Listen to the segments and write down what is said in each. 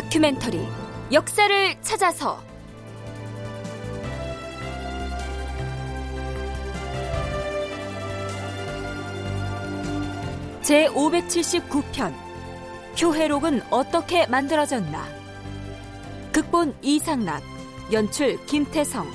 다큐멘터리 역사를 찾아서. 제 579편 표해록은 어떻게 만들어졌나? 극본 이상락 연출 김태성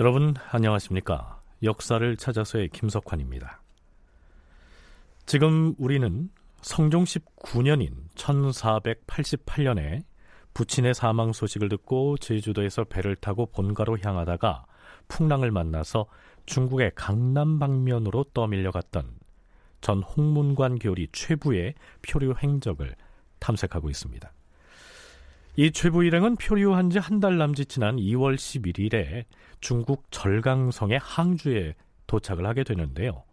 여러분 안녕하십니까? 역사를 찾아서의 김석환입니다. 지금 우리는 성종 19년인 1488년에 부친의 사망 소식을 듣고 제주도에서 배를 타고 본가로 향하다가 풍랑을 만나서 중국의 강남 방면으로 떠밀려 갔던 전 홍문관 교리 최부의 표류 행적을 탐색하고 있습니다. 이 최부 일행은 표류한 지 한 달 남짓 지난 2월 11일에 중국 절강성의 항주에 도착을 하게 되는데요.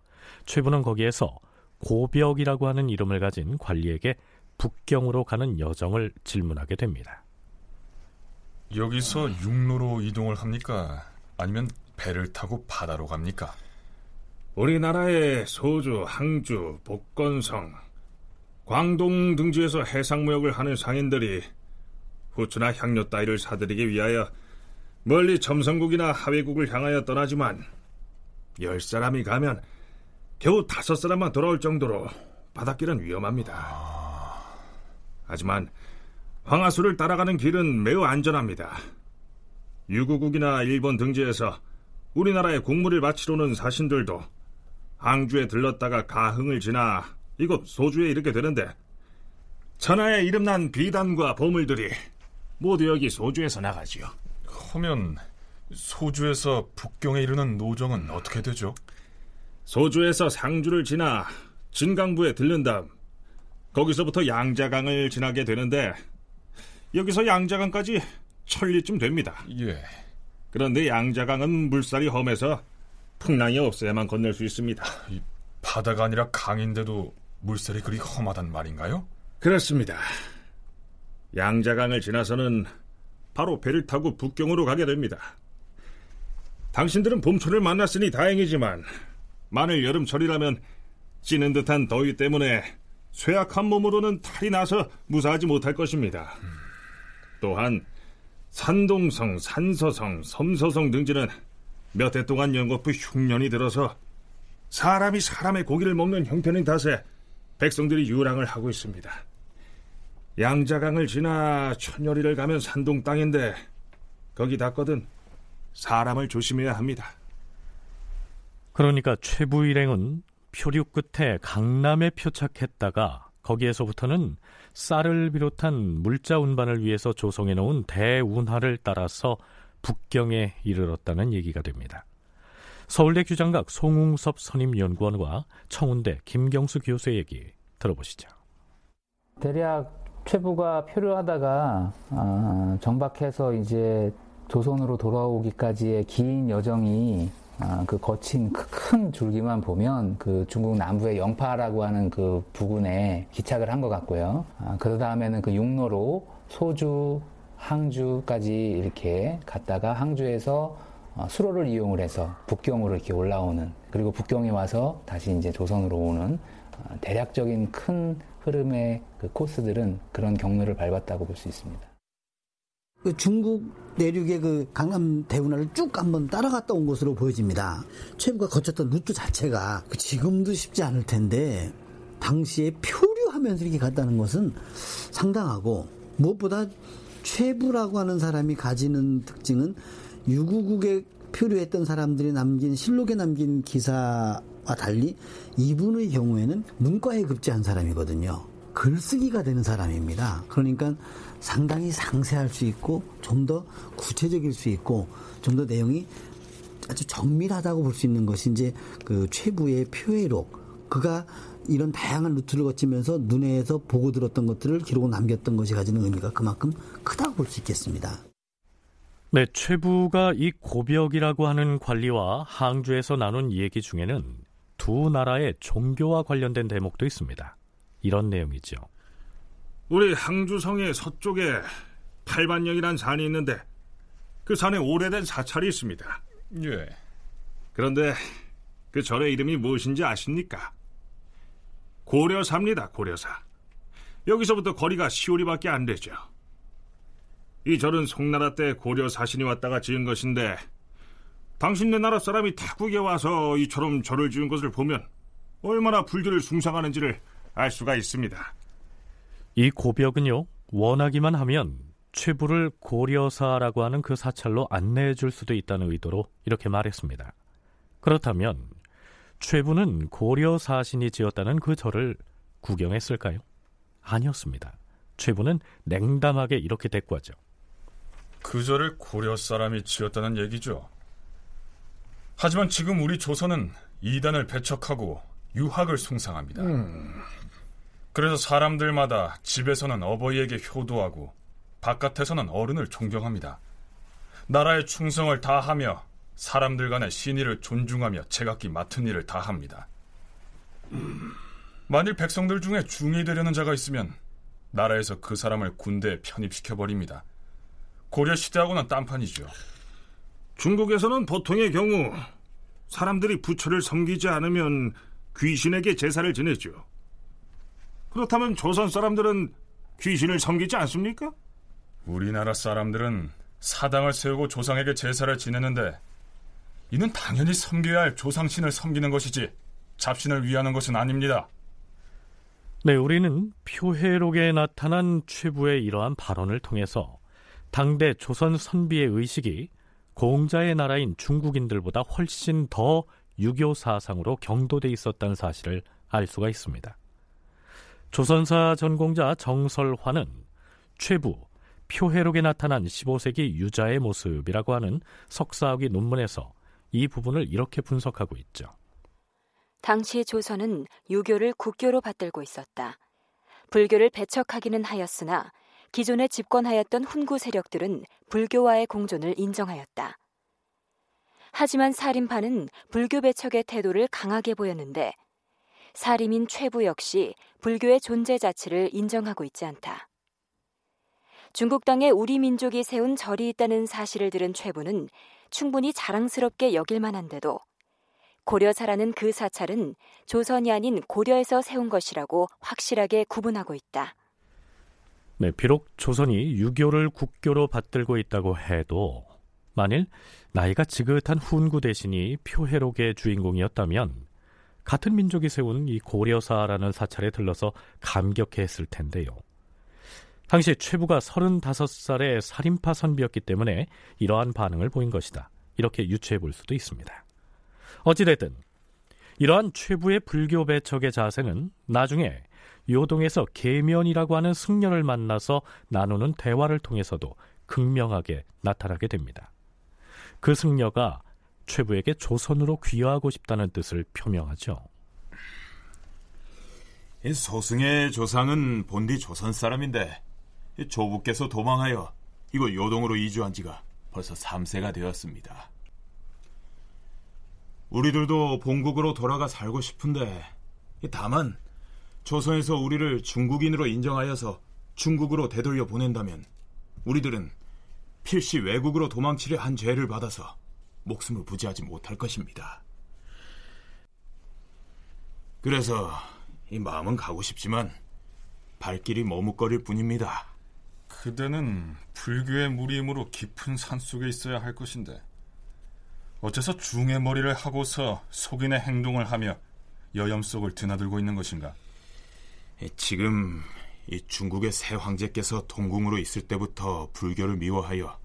최부는 거기에서 고벽이라고 하는 이름을 가진 관리에게 북경으로 가는 여정을 질문하게 됩니다. 여기서 육로로 이동을 합니까? 아니면 배를 타고 바다로 갑니까? 우리나라의 소주, 항주, 복건성, 광동 등지에서 해상무역을 하는 상인들이 후추나 향료 따위를 사들이기 위하여 멀리 점성국이나 하회국을 향하여 떠나지만 열 사람이 가면 겨우 다섯 사람만 돌아올 정도로 바닷길은 위험합니다. 하지만 황하수를 따라가는 길은 매우 안전합니다. 유구국이나 일본 등지에서 우리나라에 국물을 바치러 오는 사신들도 항주에 들렀다가 가흥을 지나 이곳 소주에 이르게 되는데 천하에 이름난 비단과 보물들이 모두 여기 소주에서 나가지요. 하면 소주에서 북경에 이르는 노정은 어떻게 되죠? 소주에서 상주를 지나 진강부에 들른 다음 거기서부터 양자강을 지나게 되는데 여기서 양자강까지 천리쯤 됩니다. 예. 그런데 양자강은 물살이 험해서 풍랑이 없어야만 건널 수 있습니다. 이 바다가 아니라 강인데도 물살이 그리 험하단 말인가요? 그렇습니다. 양자강을 지나서는 바로 배를 타고 북경으로 가게 됩니다. 당신들은 봄철을 만났으니 다행이지만 만일 여름철이라면 찌는 듯한 더위 때문에 쇠약한 몸으로는 탈이 나서 무사하지 못할 것입니다. 또한 산동성, 산서성, 섬서성 등지는 몇 해 동안 연거푸 흉년이 들어서 사람이 사람의 고기를 먹는 형편인 탓에 백성들이 유랑을 하고 있습니다. 양자강을 지나 천여리를 가면 산동 땅인데 거기 닿거든 사람을 조심해야 합니다. 그러니까 최부 일행은 표류 끝에 강남에 표착했다가 거기에서부터는 쌀을 비롯한 물자 운반을 위해서 조성해 놓은 대운하를 따라서 북경에 이르렀다는 얘기가 됩니다. 서울대 규장각 송웅섭 선임연구원과 청운대 김경수 교수의 얘기 들어보시죠. 대략 최부가 표류하다가 어, 정박해서 이제 조선으로 돌아오기까지의 긴 여정이 아, 그 거친 큰 줄기만 보면 그 중국 남부의 영파라고 하는 그 부근에 기착을 한 것 같고요. 아, 그 다음에는 그 육로로 소주, 항주까지 이렇게 갔다가 항주에서 어, 수로를 이용을 해서 북경으로 이렇게 올라오는 그리고 북경에 와서 다시 이제 조선으로 오는 어, 대략적인 큰 흐름의 그 코스들은 그런 경로를 밟았다고 볼 수 있습니다. 그 중국 내륙의 그 강남 대운하를 쭉 한번 따라갔다 온 것으로 보여집니다. 최부가 거쳤던 루트 자체가 그 지금도 쉽지 않을 텐데 당시에 표류하면서 이렇게 갔다는 것은 상당하고 무엇보다 최부라고 하는 사람이 가지는 특징은 유구국에 표류했던 사람들이 남긴 실록에 남긴 기사와 달리 이분의 경우에는 문과에 급제한 사람이거든요. 글쓰기가 되는 사람입니다. 그러니까 상당히 상세할 수 있고 좀 더 구체적일 수 있고 좀 더 내용이 아주 정밀하다고 볼 수 있는 것이 이제 그 최부의 표회록 그가 이런 다양한 루트를 거치면서 눈에서 보고 들었던 것들을 기록을 남겼던 것이 가지는 의미가 그만큼 크다고 볼 수 있겠습니다. 네, 최부가 이 고벽이라고 하는 관리와 항주에서 나눈 얘기 중에는 두 나라의 종교와 관련된 대목도 있습니다. 이런 내용이죠. 우리 항주성의 서쪽에 팔반령이란 산이 있는데 그 산에 오래된 사찰이 있습니다. 예. 그런데 그 절의 이름이 무엇인지 아십니까? 고려사입니다, 고려사. 여기서부터 거리가 시오리밖에 안 되죠. 이 절은 송나라 때 고려 사신이 왔다가 지은 것인데 당신네 나라 사람이 타국에 와서 이처럼 절을 지은 것을 보면 얼마나 불교를 숭상하는지를 알 수가 있습니다. 이 고벽은요, 원하기만 하면 최부를 고려사라고 하는 그 사찰로 안내해 줄 수도 있다는 의도로 이렇게 말했습니다. 그렇다면 최부는 고려사신이 지었다는 그 절을 구경했을까요? 아니었습니다. 최부는 냉담하게 이렇게 대꾸하죠. 그 절을 고려 사람이 지었다는 얘기죠. 하지만 지금 우리 조선은 이단을 배척하고 유학을 숭상합니다. 그래서 사람들마다 집에서는 어버이에게 효도하고 바깥에서는 어른을 존경합니다. 나라의 충성을 다하며 사람들 간의 신의를 존중하며 제각기 맡은 일을 다합니다. 만일 백성들 중에 중이 되려는 자가 있으면 나라에서 그 사람을 군대에 편입시켜 버립니다. 고려 시대하고는 딴판이죠. 중국에서는 보통의 경우 사람들이 부처를 섬기지 않으면 귀신에게 제사를 지내죠. 그렇다면 조선 사람들은 귀신을 섬기지 않습니까? 우리나라 사람들은 사당을 세우고 조상에게 제사를 지내는데 이는 당연히 섬겨야 할 조상신을 섬기는 것이지 잡신을 위하는 것은 아닙니다. 네, 우리는 표해록에 나타난 최부의 이러한 발언을 통해서 당대 조선 선비의 의식이 공자의 나라인 중국인들보다 훨씬 더 유교 사상으로 경도돼 있었다는 사실을 알 수가 있습니다. 조선사 전공자 정설화는 최부, 표해록에 나타난 15세기 유자의 모습이라고 하는 석사학위 논문에서 이 부분을 이렇게 분석하고 있죠. 당시 조선은 유교를 국교로 받들고 있었다. 불교를 배척하기는 하였으나 기존에 집권하였던 훈구 세력들은 불교와의 공존을 인정하였다. 하지만 살인파는 불교 배척의 태도를 강하게 보였는데 살인인 최부 역시 불교의 존재 자체를 인정하고 있지 않다. 중국 땅에 우리 민족이 세운 절이 있다는 사실을 들은 최부는 충분히 자랑스럽게 여길 만한데도 고려사라는 그 사찰은 조선이 아닌 고려에서 세운 것이라고 확실하게 구분하고 있다. 네, 비록 조선이 유교를 국교로 받들고 있다고 해도 만일 나이가 지긋한 훈구 대신이 표해록의 주인공이었다면 같은 민족이 세운 이 고려사라는 사찰에 들러서 감격했을 텐데요. 당시 최부가 35살의 살인파 선비였기 때문에 이러한 반응을 보인 것이다. 이렇게 유추해 볼 수도 있습니다. 어찌됐든 이러한 최부의 불교 배척의 자세는 나중에 요동에서 계면이라고 하는 승려를 만나서 나누는 대화를 통해서도 극명하게 나타나게 됩니다. 그 승려가 최부에게 조선으로 귀화하고 싶다는 뜻을 표명하죠. 소승의 조상은 본디 조선 사람인데 조부께서 도망하여 이곳 요동으로 이주한 지가 벌써 3세가 되었습니다. 우리들도 본국으로 돌아가 살고 싶은데 다만 조선에서 우리를 중국인으로 인정하여서 중국으로 되돌려 보낸다면 우리들은 필시 외국으로 도망치려 한 죄를 받아서 목숨을 부지하지 못할 것입니다. 그래서 이 마음은 가고 싶지만 발길이 머뭇거릴 뿐입니다. 그대는 불교의 무리임으로 깊은 산속에 있어야 할 것인데 어째서 중의 머리를 하고서 속인의 행동을 하며 여염 속을 드나들고 있는 것인가? 지금 이 중국의 새 황제께서 동궁으로 있을 때부터 불교를 미워하여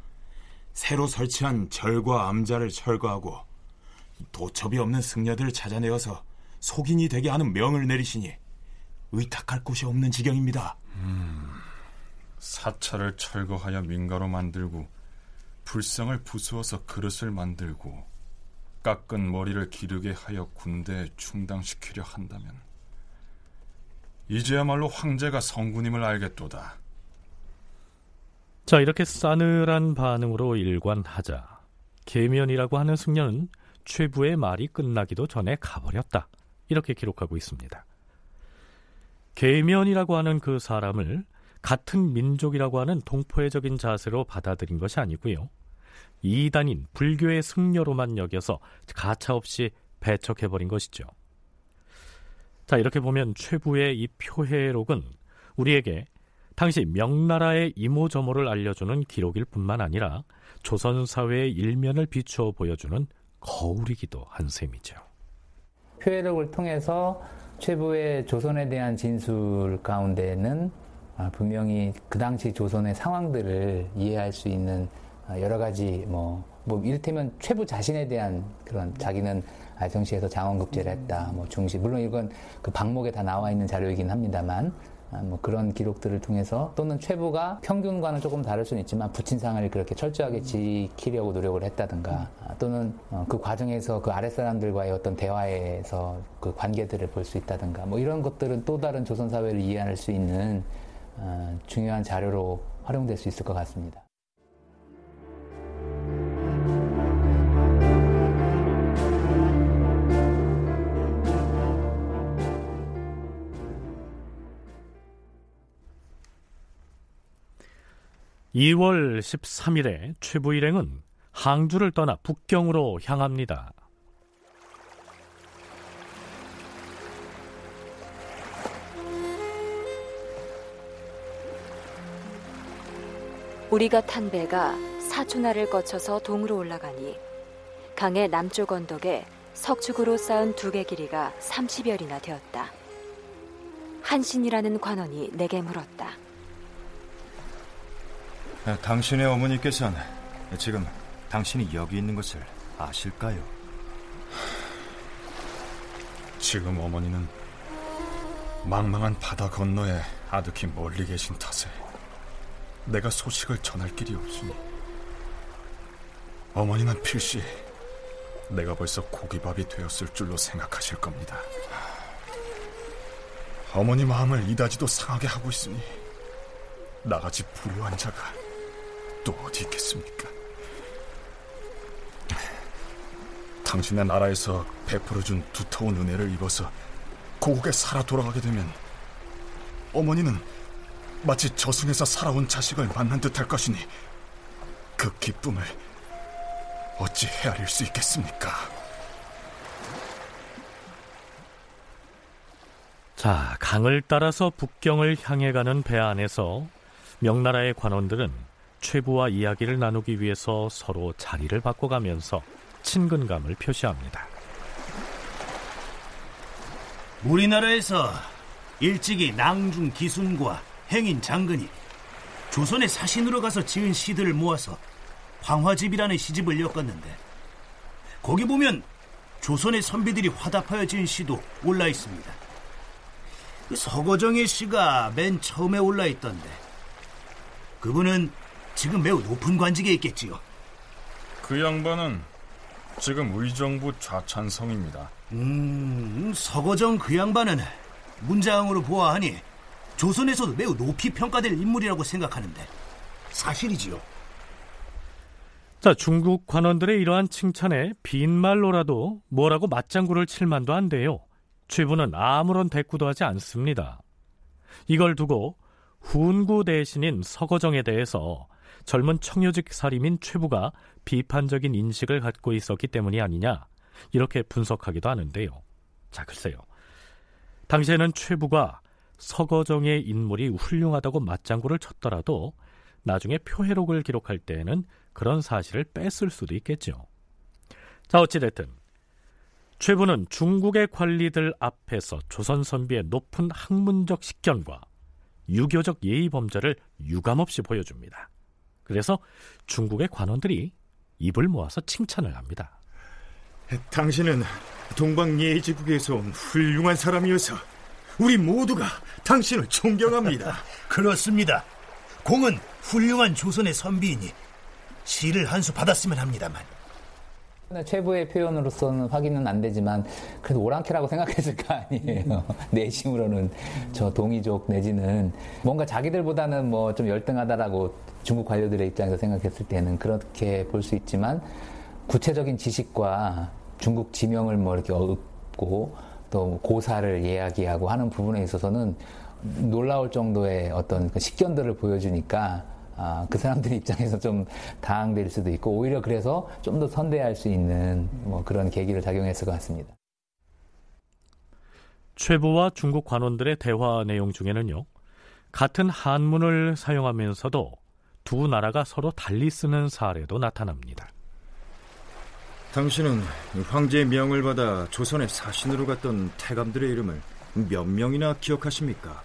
새로 설치한 절과 암자를 철거하고 도첩이 없는 승려들을 찾아내어서 속인이 되게 하는 명을 내리시니 의탁할 곳이 없는 지경입니다. 음, 사찰을 철거하여 민가로 만들고 불상을 부수어서 그릇을 만들고 깎은 머리를 기르게 하여 군대에 충당시키려 한다면 이제야말로 황제가 성군임을 알겠도다. 자, 이렇게 싸늘한 반응으로 일관하자 계면이라고 하는 승려는 최부의 말이 끝나기도 전에 가버렸다. 이렇게 기록하고 있습니다. 계면이라고 하는 그 사람을 같은 민족이라고 하는 동포애적인 자세로 받아들인 것이 아니고요. 이단인 불교의 승려로만 여겨서 가차없이 배척해버린 것이죠. 자, 이렇게 보면 최부의 이 표해록은 우리에게 당시 명나라의 이모저모를 알려주는 기록일 뿐만 아니라 조선 사회의 일면을 비추어 보여주는 거울이기도 한 셈이죠. 표해록을 통해서 최부의 조선에 대한 진술 가운데는 아, 분명히 그 당시 조선의 상황들을 이해할 수 있는 아, 여러 가지 뭐, 뭐 이를테면 최부 자신에 대한 그런 자기는 알성시에서 장원급제를 했다. 뭐 중시 물론 이건 그 방목에 다 나와 있는 자료이긴 합니다만 아, 뭐 그런 기록들을 통해서 또는 최부가 평균과는 조금 다를 수는 있지만 부친상을 그렇게 철저하게 지키려고 노력을 했다든가 아, 또는 어, 그 과정에서 그 아랫사람들과의 어떤 대화에서 그 관계들을 볼 수 있다든가 뭐 이런 것들은 또 다른 조선 사회를 이해할 수 있는 어, 중요한 자료로 활용될 수 있을 것 같습니다. 2월 13일에 최부 일행은 항주를 떠나 북경으로 향합니다. 우리가 탄 배가 사촌하를 거쳐서 동으로 올라가니 강의 남쪽 언덕에 석축으로 쌓은 두 개 길이가 30여리나 되었다. 한신이라는 관원이 내게 물었다. 아, 당신의 어머니께서는 지금 당신이 여기 있는 것을 아실까요? 지금 어머니는 망망한 바다 건너에 아득히 멀리 계신 탓에 내가 소식을 전할 길이 없으니 어머니는 필시 내가 벌써 고기밥이 되었을 줄로 생각하실 겁니다. 어머니 마음을 이다지도 상하게 하고 있으니 나같이 불효한 자가 또 어디 있겠습니까? 당신의 나라에서 베풀어 준 두터운 은혜를 입어서 고국에 살아 돌아가게 되면 어머니는 마치 저승에서 살아온 자식을 만난 듯할 것이니 그 기쁨을 어찌 헤아릴 수 있겠습니까? 자, 강을 따라서 북경을 향해 가는 배 안에서 명나라의 관원들은 최부와 이야기를 나누기 위해서 서로 자리를 바꿔가면서 친근감을 표시합니다. 우리나라에서 일찍이 낭중 기순과 행인 장근이 조선의 사신으로 가서 지은 시들을 모아서 황화집이라는 시집을 엮었는데 거기 보면 조선의 선비들이 화답하여 지은 시도 올라 있습니다. 그 서거정의 시가 맨 처음에 올라 있던데 그분은 지금 매우 높은 관직에 있겠지요. 그 양반은 지금 의정부 좌찬성입니다. 음, 서거정 그 양반은 문장으로 보아하니 조선에서도 매우 높이 평가될 인물이라고 생각하는데 사실이지요. 자, 중국 관원들의 이러한 칭찬에 빈말로라도 뭐라고 맞장구를 칠 만도 한데요. 최부는 아무런 대꾸도 하지 않습니다. 이걸 두고 훈구 대신인 서거정에 대해서 젊은 청요직 살림인 최부가 비판적인 인식을 갖고 있었기 때문이 아니냐 이렇게 분석하기도 하는데요. 자 글쎄요. 당시에는 최부가 서거정의 인물이 훌륭하다고 맞장구를 쳤더라도 나중에 표해록을 기록할 때에는 그런 사실을 뺐을 수도 있겠죠. 자 어찌됐든 최부는 중국의 관리들 앞에서 조선 선비의 높은 학문적 식견과 유교적 예의 범죄를 유감없이 보여줍니다. 그래서 중국의 관원들이 입을 모아서 칭찬을 합니다. 당신은 동방예지국에서 온 훌륭한 사람이어서 우리 모두가 당신을 존경합니다. 그렇습니다. 공은 훌륭한 조선의 선비이니 시를 한 수 받았으면 합니다만. 최부의 표현으로서는 확인은 안 되지만 그래도 오랑캐라고 생각했을 거 아니에요. 내심으로는 저 동이족 내지는 뭔가 자기들보다는 뭐 좀 열등하다라고 중국 관료들의 입장에서 생각했을 때는 그렇게 볼 수 있지만 구체적인 지식과 중국 지명을 뭐 이렇게 얻고 또 고사를 이야기하고 하는 부분에 있어서는 놀라울 정도의 어떤 그 식견들을 보여주니까 아, 그 사람들 입장에서 좀 당황될 수도 있고 오히려 그래서 좀 더 선대할 수 있는 뭐 그런 계기를 작용했을 것 같습니다. 최부와 중국 관원들의 대화 내용 중에는요. 같은 한문을 사용하면서도 두 나라가 서로 달리 쓰는 사례도 나타납니다. 당신은 황제의 명을 받아 조선의 사신으로 갔던 태감들의 이름을 몇 명이나 기억하십니까?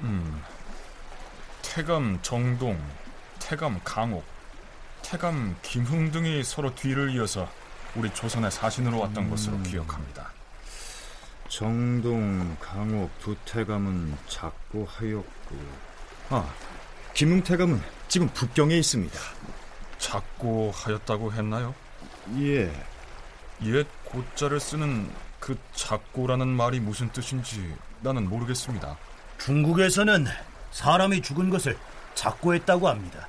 음, 태감 정동, 태감 강옥, 태감 김흥 등이 서로 뒤를 이어서 우리 조선의 사신으로 왔던 음... 것으로 기억합니다. 정동, 강옥 두 태감은 작고 하였고, 아, 김흥 태감은 지금 북경에 있습니다. 작고 하였다고 했나요? 예. 옛 고자를 쓰는 그 작고라는 말이 무슨 뜻인지 나는 모르겠습니다. 중국에서는 사람이 죽은 것을 작고했다고 합니다.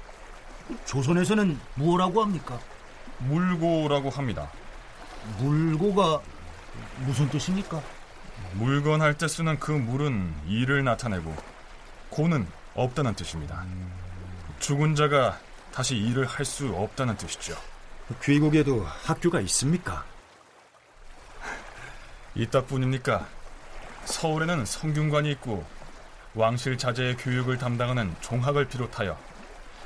조선에서는 무엇라고 합니까? 물고라고 합니다. 물고가 무슨 뜻입니까? 물건 할 때 쓰는 그 물은 일을 나타내고 고는 없다는 뜻입니다. 죽은 자가 다시 일을 할 수 없다는 뜻이죠. 귀국에도 학교가 있습니까? 이따뿐입니까? 서울에는 성균관이 있고 왕실 자제의 교육을 담당하는 종학을 비롯하여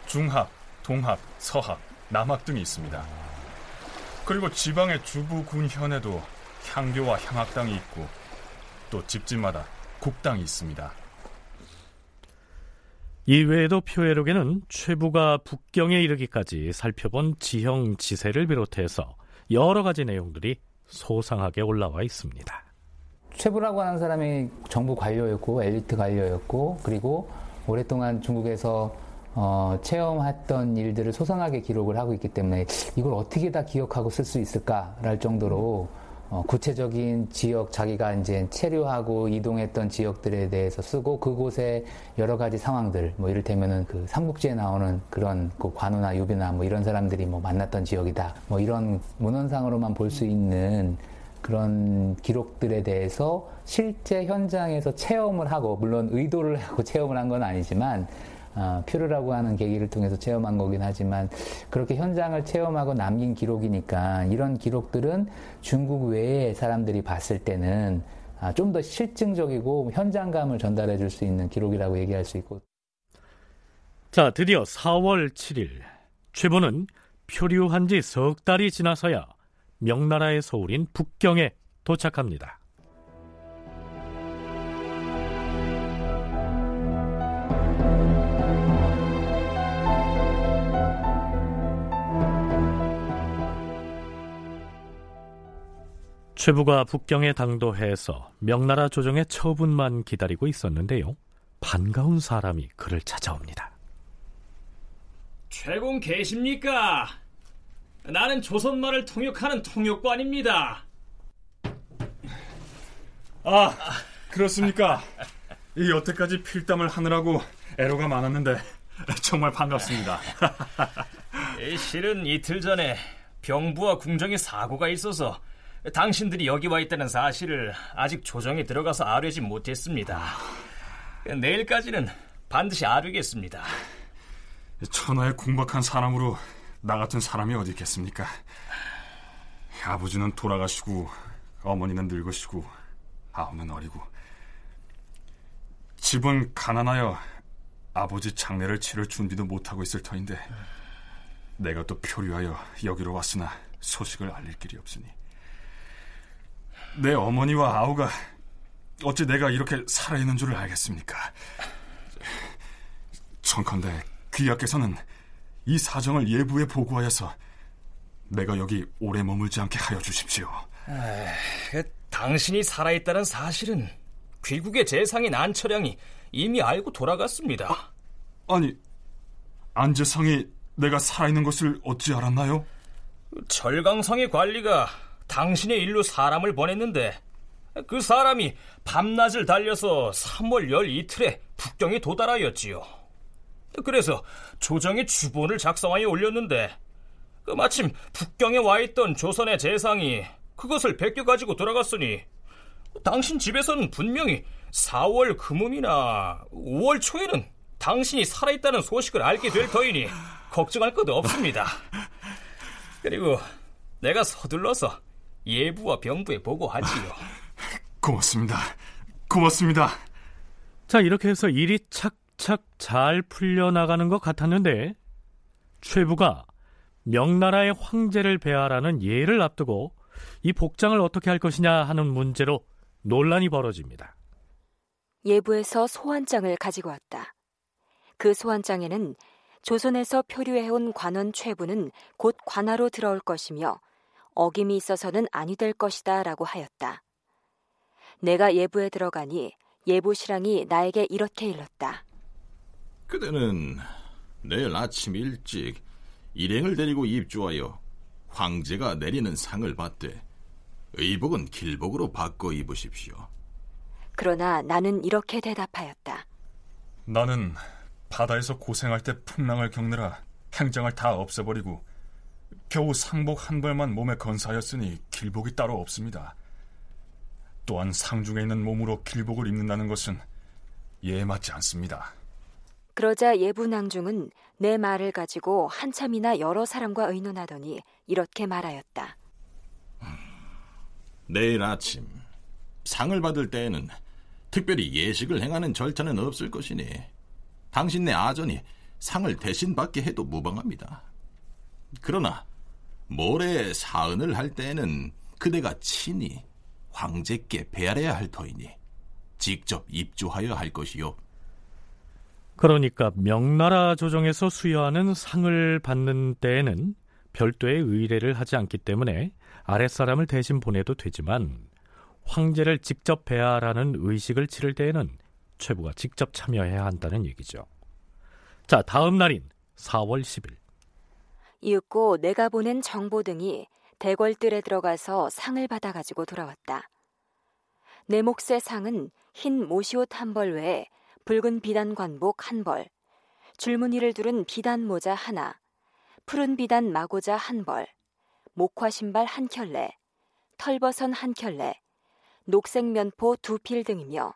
중학, 동학, 서학, 남학 등이 있습니다. 그리고 지방의 주부 군현에도 향교와 향학당이 있고 또 집집마다 국당이 있습니다. 이외에도 표회록에는 최부가 북경에 이르기까지 살펴본 지형 지세를 비롯해서 여러 가지 내용들이 소상하게 올라와 있습니다. 최부라고 하는 사람이 정부 관료였고 엘리트 관료였고 그리고 오랫동안 중국에서 어, 체험했던 일들을 소상하게 기록을 하고 있기 때문에 이걸 어떻게 다 기억하고 쓸 수 있을까랄 정도로 어, 구체적인 지역 자기가 이제 체류하고 이동했던 지역들에 대해서 쓰고 그곳에 여러 가지 상황들 뭐 이를테면은 그 삼국지에 나오는 그런 그 관우나 유비나 뭐 이런 사람들이 뭐 만났던 지역이다. 뭐 이런 문헌상으로만 볼 수 있는 그런 기록들에 대해서 실제 현장에서 체험을 하고 물론 의도를 하고 체험을 한 건 아니지만 어, 표류라고 하는 계기를 통해서 체험한 거긴 하지만 그렇게 현장을 체험하고 남긴 기록이니까 이런 기록들은 중국 외의 사람들이 봤을 때는 아, 좀 더 실증적이고 현장감을 전달해 줄 수 있는 기록이라고 얘기할 수 있고. 자, 드디어 4월 7일 최보는 표류한 지 석 달이 지나서야 명나라의 서울인 북경에 도착합니다. 최부가 북경에 당도해서 명나라 조정의 처분만 기다리고 있었는데요. 반가운 사람이 그를 찾아옵니다. 최공 계십니까? 나는 조선말을 통역하는 통역관입니다. 아, 그렇습니까? 이 여태까지 필담을 하느라고 애로가 많았는데 정말 반갑습니다. 실은 이틀 전에 병부와 궁정에 사고가 있어서 당신들이 여기 와 있다는 사실을 아직 조정에 들어가서 알려지 못했습니다. 내일까지는 반드시 알리겠습니다. 천하의 궁박한 사람으로 나 같은 사람이 어디 있겠습니까? 아버지는 돌아가시고 어머니는 늙으시고 아우는 어리고 집은 가난하여 아버지 장례를 치를 준비도 못하고 있을 터인데 내가 또 표류하여 여기로 왔으나 소식을 알릴 길이 없으니 내 어머니와 아우가 어찌 내가 이렇게 살아있는 줄을 알겠습니까? 청컨대 귀하께서는 이 사정을 예부에 보고하여서 내가 여기 오래 머물지 않게 하여 주십시오. 에이, 당신이 살아있다는 사실은 귀국의 재상인 안철양이 이미 알고 돌아갔습니다. 아, 아니, 안재상이 내가 살아있는 것을 어찌 알았나요? 철강성의 관리가 당신의 일로 사람을 보냈는데 그 사람이 밤낮을 달려서 3월 열 이틀에 북경에 도달하였지요. 그래서 조정의 주본을 작성하여 올렸는데 그 마침 북경에 와 있던 조선의 재상이 그것을 베껴 가지고 돌아갔으니 당신 집에서는 분명히 4월 금음이나 5월 초에는 당신이 살아있다는 소식을 알게 될 터이니 걱정할 것도 없습니다. 그리고 내가 서둘러서 예부와 병부에 보고하지요. 고맙습니다. 고맙습니다. 자, 이렇게 해서 일이 착 착 잘 풀려나가는 것 같았는데 최부가 명나라의 황제를 배하라는 예를 앞두고 이 복장을 어떻게 할 것이냐 하는 문제로 논란이 벌어집니다. 예부에서 소환장을 가지고 왔다. 그 소환장에는 조선에서 표류해온 관원 최부는 곧 관하로 들어올 것이며 어김이 있어서는 아니 될 것이다 라고 하였다. 내가 예부에 들어가니 예부 신랑이 나에게 이렇게 일렀다. 그대는 내일 아침 일찍 일행을 데리고 입주하여 황제가 내리는 상을 받되 의복은 길복으로 바꿔 입으십시오. 그러나 나는 이렇게 대답하였다. 나는 바다에서 고생할 때 풍랑을 겪느라 행장을 다 없애버리고 겨우 상복 한 벌만 몸에 건사하였으니 길복이 따로 없습니다. 또한 상중에 있는 몸으로 길복을 입는다는 것은 예에 맞지 않습니다. 그러자 예부낭중은 내 말을 가지고 한참이나 여러 사람과 의논하더니 이렇게 말하였다. 내일 아침 상을 받을 때에는 특별히 예식을 행하는 절차는 없을 것이니 당신네 아전이 상을 대신 받게 해도 무방합니다. 그러나 모레 사은을 할 때에는 그대가 친히 황제께 배알해야 할 터이니 직접 입주하여 할 것이요. 그러니까 명나라 조정에서 수여하는 상을 받는 때에는 별도의 의례를 하지 않기 때문에 아랫사람을 대신 보내도 되지만 황제를 직접 배하라는 의식을 치를 때에는 최부가 직접 참여해야 한다는 얘기죠. 자, 다음 날인 4월 10일. 이윽고 내가 보낸 정보 등이 대궐들에 들어가서 상을 받아가지고 돌아왔다. 내 몫의 상은 흰 모시옷 한 벌 외에 붉은 비단 관복 한 벌, 줄무늬를 두른 비단 모자 하나, 푸른 비단 마고자 한 벌, 목화 신발 한 켤레, 털버선 한 켤레, 녹색 면포 두 필 등이며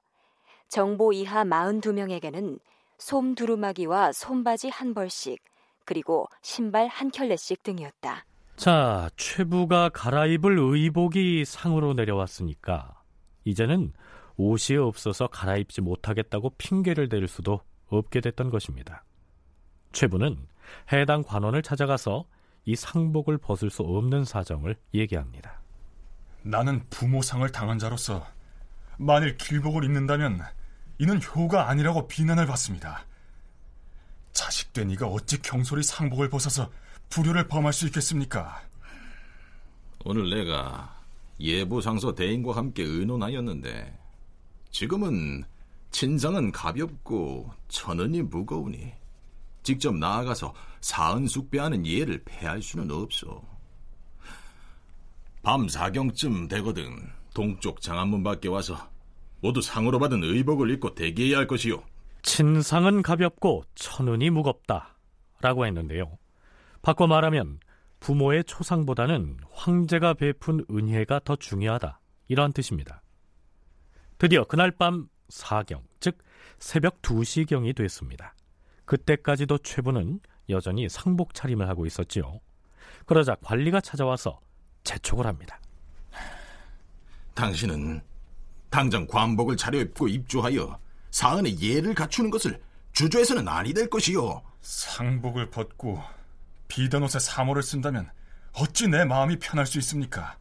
정보 이하 42명에게는 솜 두루마기와 솜바지 한 벌씩 그리고 신발 한 켤레씩 등이었다. 자, 최부가 갈아입을 의복이 상으로 내려왔으니까 이제는 옷이 없어서 갈아입지 못하겠다고 핑계를 댈 수도 없게 됐던 것입니다. 최부는 해당 관원을 찾아가서 이 상복을 벗을 수 없는 사정을 얘기합니다. 나는 부모상을 당한 자로서 만일 길복을 입는다면 이는 효가 아니라고 비난을 받습니다. 자식된 이가 어찌 경솔히 상복을 벗어서 불효를 범할 수 있겠습니까? 오늘 내가 예부상서 대인과 함께 의논하였는데 지금은 친상은 가볍고 천은이 무거우니 직접 나아가서 사은 숙배하는 예를 패할 수는 없어. 밤 사경쯤 되거든 동쪽 장안문 밖에 와서 모두 상으로 받은 의복을 입고 대기해야 할 것이요. 친상은 가볍고 천운이 무겁다. 라고 했는데요. 바꿔 말하면 부모의 초상보다는 황제가 베푼 은혜가 더 중요하다. 이러한 뜻입니다. 드디어 그날 밤 사경, 즉 새벽 2시경이 됐습니다. 그때까지도 최부는 여전히 상복 차림을 하고 있었지요. 그러자 관리가 찾아와서 재촉을 합니다. 당신은 당장 관복을 차려입고 입주하여 사은의 예를 갖추는 것을 주저해서는 아니 될 것이요. 상복을 벗고 비단 옷에 사모를 쓴다면 어찌 내 마음이 편할 수 있습니까?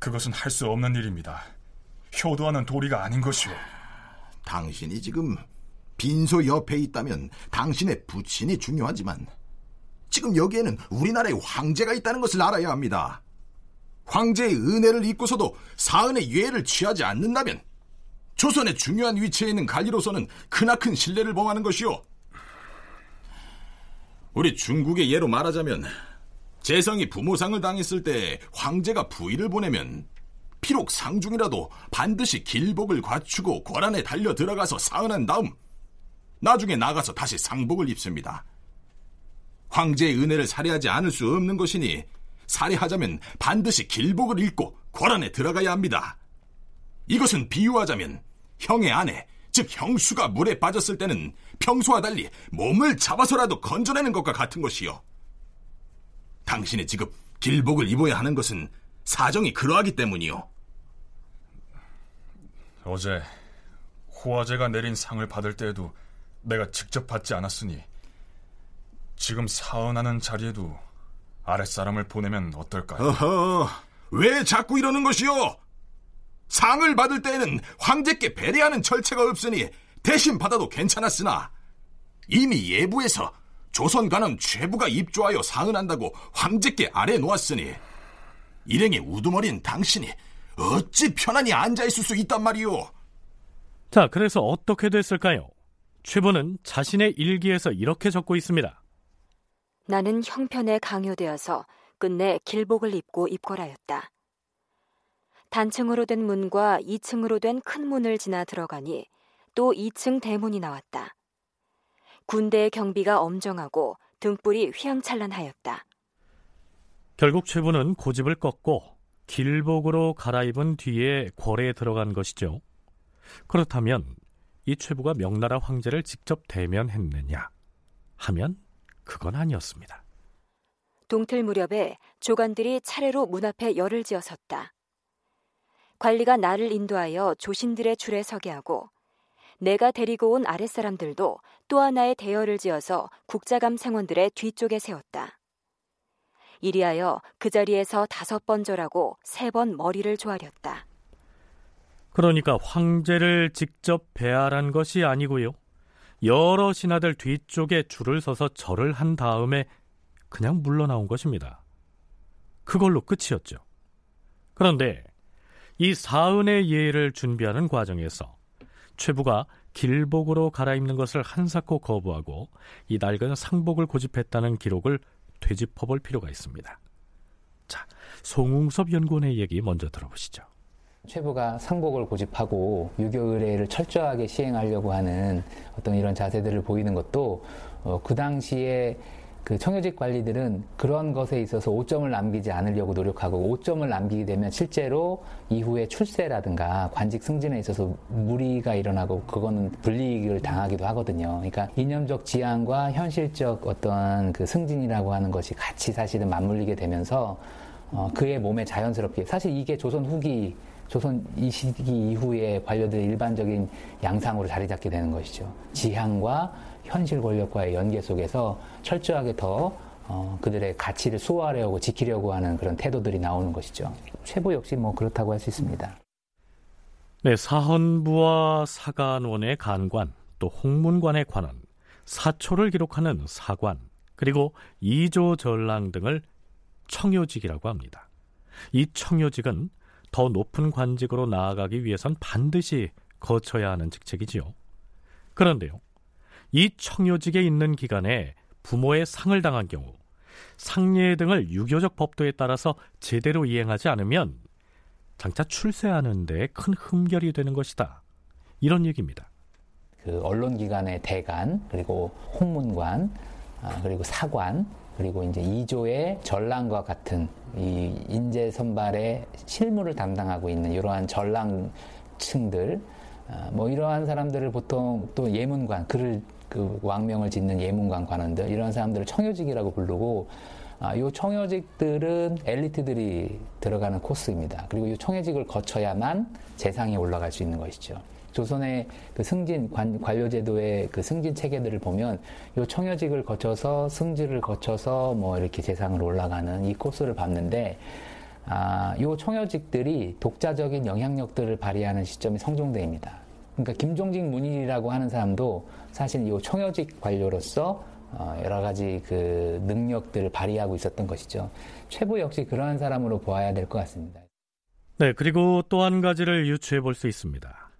그것은 할 수 없는 일입니다. 효도하는 도리가 아닌 것이오. 당신이 지금 빈소 옆에 있다면 당신의 부친이 중요하지만 지금 여기에는 우리나라의 황제가 있다는 것을 알아야 합니다. 황제의 은혜를 입고서도 사은의 유해를 취하지 않는다면 조선의 중요한 위치에 있는 관리로서는 크나큰 신뢰를 범하는 것이오. 우리 중국의 예로 말하자면 재성이 부모상을 당했을 때 황제가 부의를 보내면 비록 상중이라도 반드시 길복을 갖추고 궐안에 달려 들어가서 사은한 다음 나중에 나가서 다시 상복을 입습니다. 황제의 은혜를 살해하지 않을 수 없는 것이니 살해하자면 반드시 길복을 입고 궐안에 들어가야 합니다. 이것은 비유하자면 형의 아내, 즉 형수가 물에 빠졌을 때는 평소와 달리 몸을 잡아서라도 건져내는 것과 같은 것이요. 당신의 지금 길복을 입어야 하는 것은 사정이 그러하기 때문이요. 어제 호화제가 내린 상을 받을 때에도 내가 직접 받지 않았으니 지금 사은하는 자리에도 아랫사람을 보내면 어떨까요? 어허, 왜 자꾸 이러는 것이요? 상을 받을 때에는 황제께 배려하는 절차가 없으니 대신 받아도 괜찮았으나 이미 예부에서 조선 관원 최부가 입조하여 상은한다고 황제께 아래 놓았으니 일행의 우두머리인 당신이 어찌 편안히 앉아있을 수 있단 말이오? 자, 그래서 어떻게 됐을까요? 최부는 자신의 일기에서 이렇게 적고 있습니다. 나는 형편에 강요되어서 끝내 길복을 입고 입궐하였다. 단층으로 된 문과 2층으로 된 큰 문을 지나 들어가니 또 2층 대문이 나왔다. 군대의 경비가 엄정하고 등불이 휘황찬란하였다. 결국 최부는 고집을 꺾고 길복으로 갈아입은 뒤에 궐에 들어간 것이죠. 그렇다면 이 최부가 명나라 황제를 직접 대면했느냐 하면 그건 아니었습니다. 동틀 무렵에 조관들이 차례로 문 앞에 열을 지어 섰다. 관리가 나를 인도하여 조신들의 줄에 서게 하고 내가 데리고 온 아랫사람들도 또 하나의 대열을 지어서 국자감 생원들의 뒤쪽에 세웠다. 이리하여 그 자리에서 다섯 번 절하고 세 번 머리를 조아렸다. 그러니까 황제를 직접 배알한 것이 아니고요. 여러 신하들 뒤쪽에 줄을 서서 절을 한 다음에 그냥 물러나온 것입니다. 그걸로 끝이었죠. 그런데 이 사은의 예를 준비하는 과정에서 최부가 길복으로 갈아입는 것을 한사코 거부하고 이 낡은 상복을 고집했다는 기록을 되짚어 볼 필요가 있습니다. 자, 송웅섭 연구원의 얘기 먼저 들어보시죠. 최부가 상복을 고집하고 유교 의례를 철저하게 시행하려고 하는 어떤 이런 자세들을 보이는 것도 어, 그 당시에 그 청요직 관리들은 그런 것에 있어서 오점을 남기지 않으려고 노력하고 오점을 남기게 되면 실제로 이후에 출세라든가 관직 승진에 있어서 무리가 일어나고 그거는 불이익을 당하기도 하거든요. 그러니까 이념적 지향과 현실적 어떤 그 승진이라고 하는 것이 같이 사실은 맞물리게 되면서 어, 그의 몸에 자연스럽게 사실 이게 조선 후기 조선 이 시기 이후에 관료들의 일반적인 양상으로 자리 잡게 되는 것이죠. 지향과 현실 권력과의 연계 속에서 철저하게 더 어, 그들의 가치를 수호하려고 지키려고 하는 그런 태도들이 나오는 것이죠. 최부 역시 뭐 그렇다고 할 수 있습니다. 네, 사헌부와 사간원의 간관, 또 홍문관의 관원, 사초를 기록하는 사관, 그리고 이조 전랑 등을 청요직이라고 합니다. 이 청요직은 더 높은 관직으로 나아가기 위해선 반드시 거쳐야 하는 직책이지요. 그런데요, 이 청요직에 있는 기간에 부모의 상을 당한 경우 상례 등을 유교적 법도에 따라서 제대로 이행하지 않으면 장차 출세하는 데 큰 흠결이 되는 것이다. 이런 얘기입니다. 그 언론기관의 대관, 그리고 홍문관, 아, 그리고 사관, 그리고 이제 2조의 전랑과 같은 이 인재 선발의 실무를 담당하고 있는 이러한 전랑층들, 아, 뭐 이러한 사람들을 보통 또 예문관, 글을 그 왕명을 짓는 예문관 관원들 이런 사람들을 청요직이라고 부르고 아, 요 청요직들은 엘리트들이 들어가는 코스입니다. 그리고 이 청요직을 거쳐야만 재상에 올라갈 수 있는 것이죠. 조선의 그 승진 관, 관료제도의 그 승진 체계들을 보면 요 청여직을 거쳐서 승지를 거쳐서 뭐 이렇게 재상으로 올라가는 이 코스를 밟는데 아, 요 청여직들이 독자적인 영향력들을 발휘하는 시점이 성종대입니다. 그러니까 김종직 문인이라고 하는 사람도 사실 이 청여직 관료로서 어, 여러 가지 그 능력들을 발휘하고 있었던 것이죠. 최부 역시 그러한 사람으로 보아야 될 것 같습니다. 네, 그리고 또 한 가지를 유추해 볼 수 있습니다.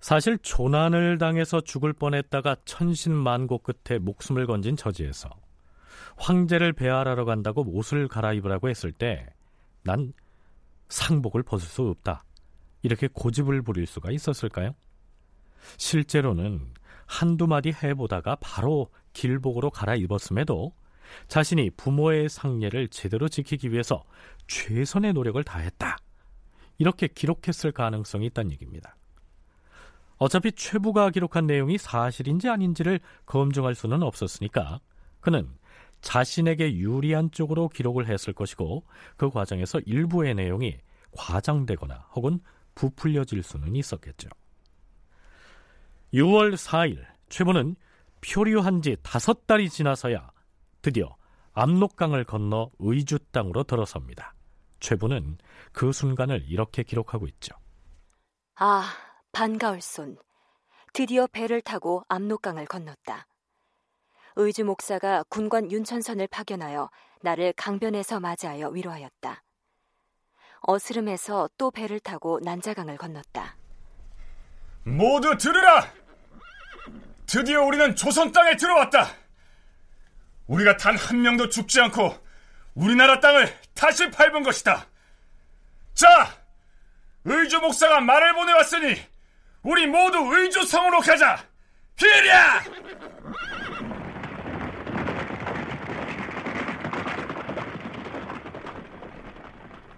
사실 조난을 당해서 죽을 뻔했다가 천신만고 끝에 목숨을 건진 처지에서 황제를 배알하러 간다고 옷을 갈아입으라고 했을 때 난 상복을 벗을 수 없다. 이렇게 고집을 부릴 수가 있었을까요? 실제로는 한두 마디 해보다가 바로 길복으로 갈아입었음에도 자신이 부모의 상례를 제대로 지키기 위해서 최선의 노력을 다했다. 이렇게 기록했을 가능성이 있다는 얘기입니다. 어차피 최부가 기록한 내용이 사실인지 아닌지를 검증할 수는 없었으니까 그는 자신에게 유리한 쪽으로 기록을 했을 것이고 그 과정에서 일부의 내용이 과장되거나 혹은 부풀려질 수는 있었겠죠. 6월 4일 최부는 표류한 지 다섯 달이 지나서야 드디어 압록강을 건너 의주 땅으로 들어섭니다. 최부는 그 순간을 이렇게 기록하고 있죠. 아, 반가울 손. 드디어 배를 타고 압록강을 건넜다. 의주 목사가 군관 윤천선을 파견하여 나를 강변에서 맞이하여 위로하였다. 어스름에서 또 배를 타고 난자강을 건넜다. 모두 들으라! 드디어 우리는 조선 땅에 들어왔다! 우리가 단 한 명도 죽지 않고 우리나라 땅을 다시 밟은 것이다! 자! 의주 목사가 말을 보내왔으니 우리 모두 의주성으로 가자! 히랴!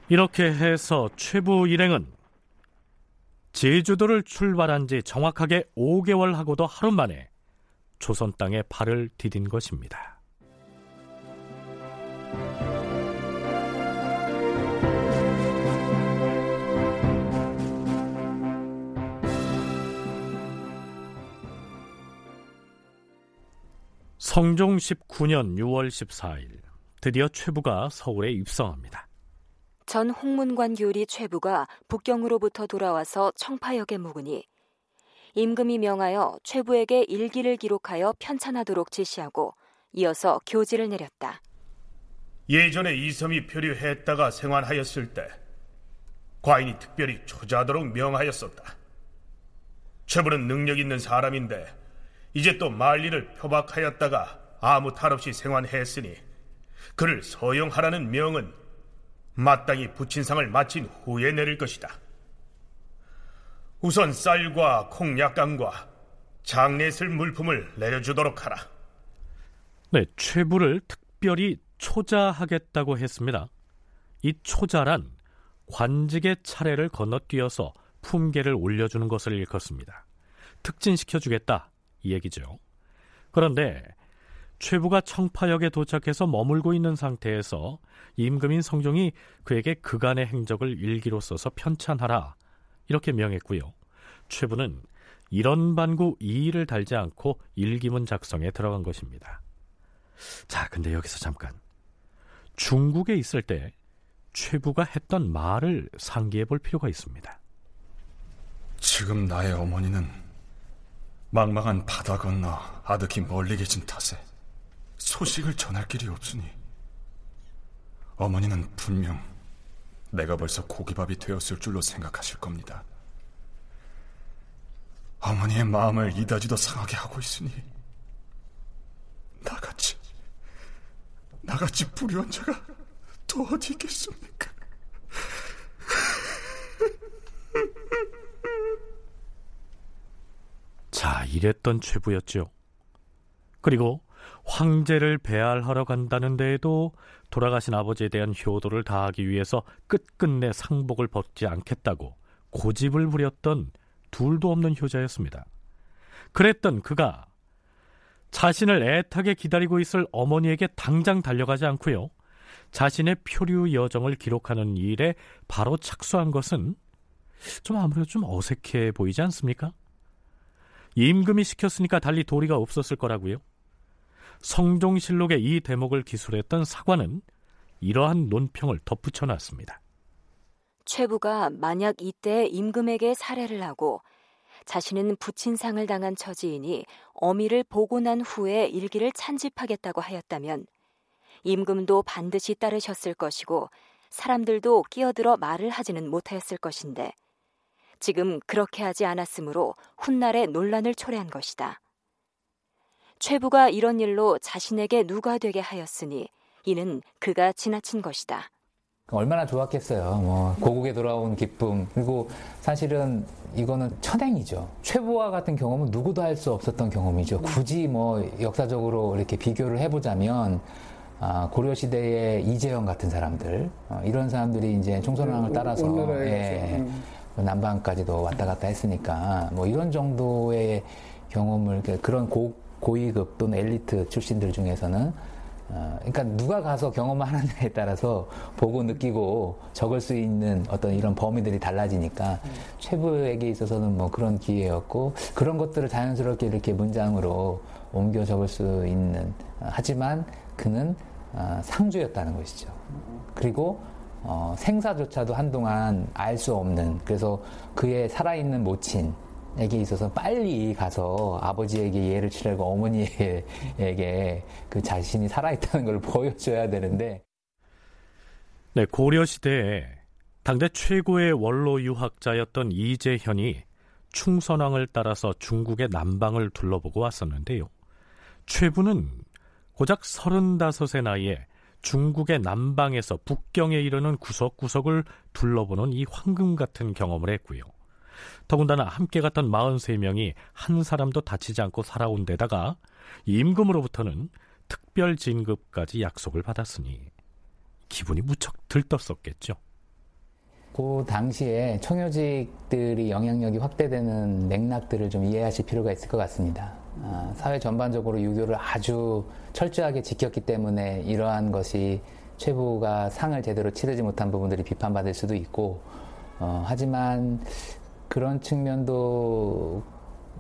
이렇게 해서 최부 일행은 제주도를 출발한 지 정확하게 5개월 하고도 하루 만에 조선 땅에 발을 디딘 것입니다. 성종 19년 6월 14일 드디어 최부가 서울에 입성합니다. 전 홍문관 교리 최부가 북경으로부터 돌아와서 청파역에 묵으니 임금이 명하여 최부에게 일기를 기록하여 편찬하도록 지시하고 이어서 교지를 내렸다. 예전에 이섬이 표류했다가 생환하였을 때 과인이 특별히 초자하도록 명하였었다. 최부는 능력 있는 사람인데 이제 또 만리를 표박하였다가 아무 탈 없이 생환했으니 그를 서용하라는 명은 마땅히 부친상을 마친 후에 내릴 것이다. 우선 쌀과 콩 약간과 장례 쓸 물품을 내려주도록 하라. 네, 최부를 특별히 초자하겠다고 했습니다. 이 초자란 관직의 차례를 건너뛰어서 품계를 올려주는 것을 일컫습니다. 특진시켜주겠다 이 얘기죠. 그런데 최부가 청파역에 도착해서 머물고 있는 상태에서 임금인 성종이 그에게 그간의 행적을 일기로 써서 편찬하라 이렇게 명했고요. 최부는 이런 반구 이의를 달지 않고 일기문 작성에 들어간 것입니다. 자, 근데 여기서 잠깐 중국에 있을 때 최부가 했던 말을 상기해 볼 필요가 있습니다. 지금 나의 어머니는 망망한 바다 건너 아득히 멀리 계신 탓에 소식을 전할 길이 없으니 어머니는 분명 내가 벌써 고기밥이 되었을 줄로 생각하실 겁니다. 어머니의 마음을 이다지도 상하게 하고 있으니 나같이 나같이 불효한 자가 또 어디 있겠습니까? 자, 이랬던 최부였죠. 그리고 황제를 배알하러 간다는 데에도 돌아가신 아버지에 대한 효도를 다하기 위해서 끝끝내 상복을 벗지 않겠다고 고집을 부렸던 둘도 없는 효자였습니다. 그랬던 그가 자신을 애타게 기다리고 있을 어머니에게 당장 달려가지 않고요. 자신의 표류 여정을 기록하는 일에 바로 착수한 것은 좀 아무래도 좀 어색해 보이지 않습니까? 임금이 시켰으니까 달리 도리가 없었을 거라고요. 성종실록의 이 대목을 기술했던 사관은 이러한 논평을 덧붙여 놨습니다. 최부가 만약 이때 임금에게 살해를 하고 자신은 부친상을 당한 처지이니 어미를 보고 난 후에 일기를 찬집하겠다고 하였다면 임금도 반드시 따르셨을 것이고 사람들도 끼어들어 말을 하지는 못하였을 것인데 지금 그렇게 하지 않았으므로 훗날에 논란을 초래한 것이다. 최부가 이런 일로 자신에게 누가 되게 하였으니 이는 그가 지나친 것이다. 얼마나 좋았겠어요. 뭐 고국에 돌아온 기쁨 그리고 사실은 이거는 천행이죠. 최부와 같은 경험은 누구도 할 수 없었던 경험이죠. 굳이 뭐 역사적으로 이렇게 비교를 해보자면 아, 고려 시대의 이재영 같은 사람들 어, 이런 사람들이 이제 총선왕을 네, 따라서 예, 음. 남방까지도 왔다 갔다 했으니까 뭐 이런 정도의 경험을 그런 고, 고위급 또는 엘리트 출신들 중에서는 어, 그러니까 누가 가서 경험을 하느냐에 따라서 보고 느끼고 적을 수 있는 어떤 이런 범위들이 달라지니까 음. 최부에게 있어서는 뭐 그런 기회였고 그런 것들을 자연스럽게 이렇게 문장으로 옮겨 적을 수 있는 하지만 그는 어, 상주였다는 것이죠. 그리고 어, 생사조차도 한동안 알 수 없는 그래서 그의 살아있는 모친 에게 있어서 빨리 가서 아버지에게 예를 치르고 어머니에게 그 자신이 살아있다는 걸 보여줘야 되는데. 네, 고려 시대에 당대 최고의 원로 유학자였던 이재현이 충선왕을 따라서 중국의 남방을 둘러보고 왔었는데요. 최부는 고작 35의 나이에 중국의 남방에서 북경에 이르는 구석구석을 둘러보는 이 황금 같은 경험을 했고요. 더군다나 함께 갔던 43명이 한 사람도 다치지 않고 살아온 데다가 임금으로부터는 특별 진급까지 약속을 받았으니 기분이 무척 들떴었겠죠. 그 당시에 청요직들이 영향력이 확대되는 맥락들을 좀 이해하실 필요가 있을 것 같습니다. 아, 사회 전반적으로 유교를 아주 철저하게 지켰기 때문에 이러한 것이 최부가 상을 제대로 치르지 못한 부분들이 비판받을 수도 있고 어, 하지만 그런 측면도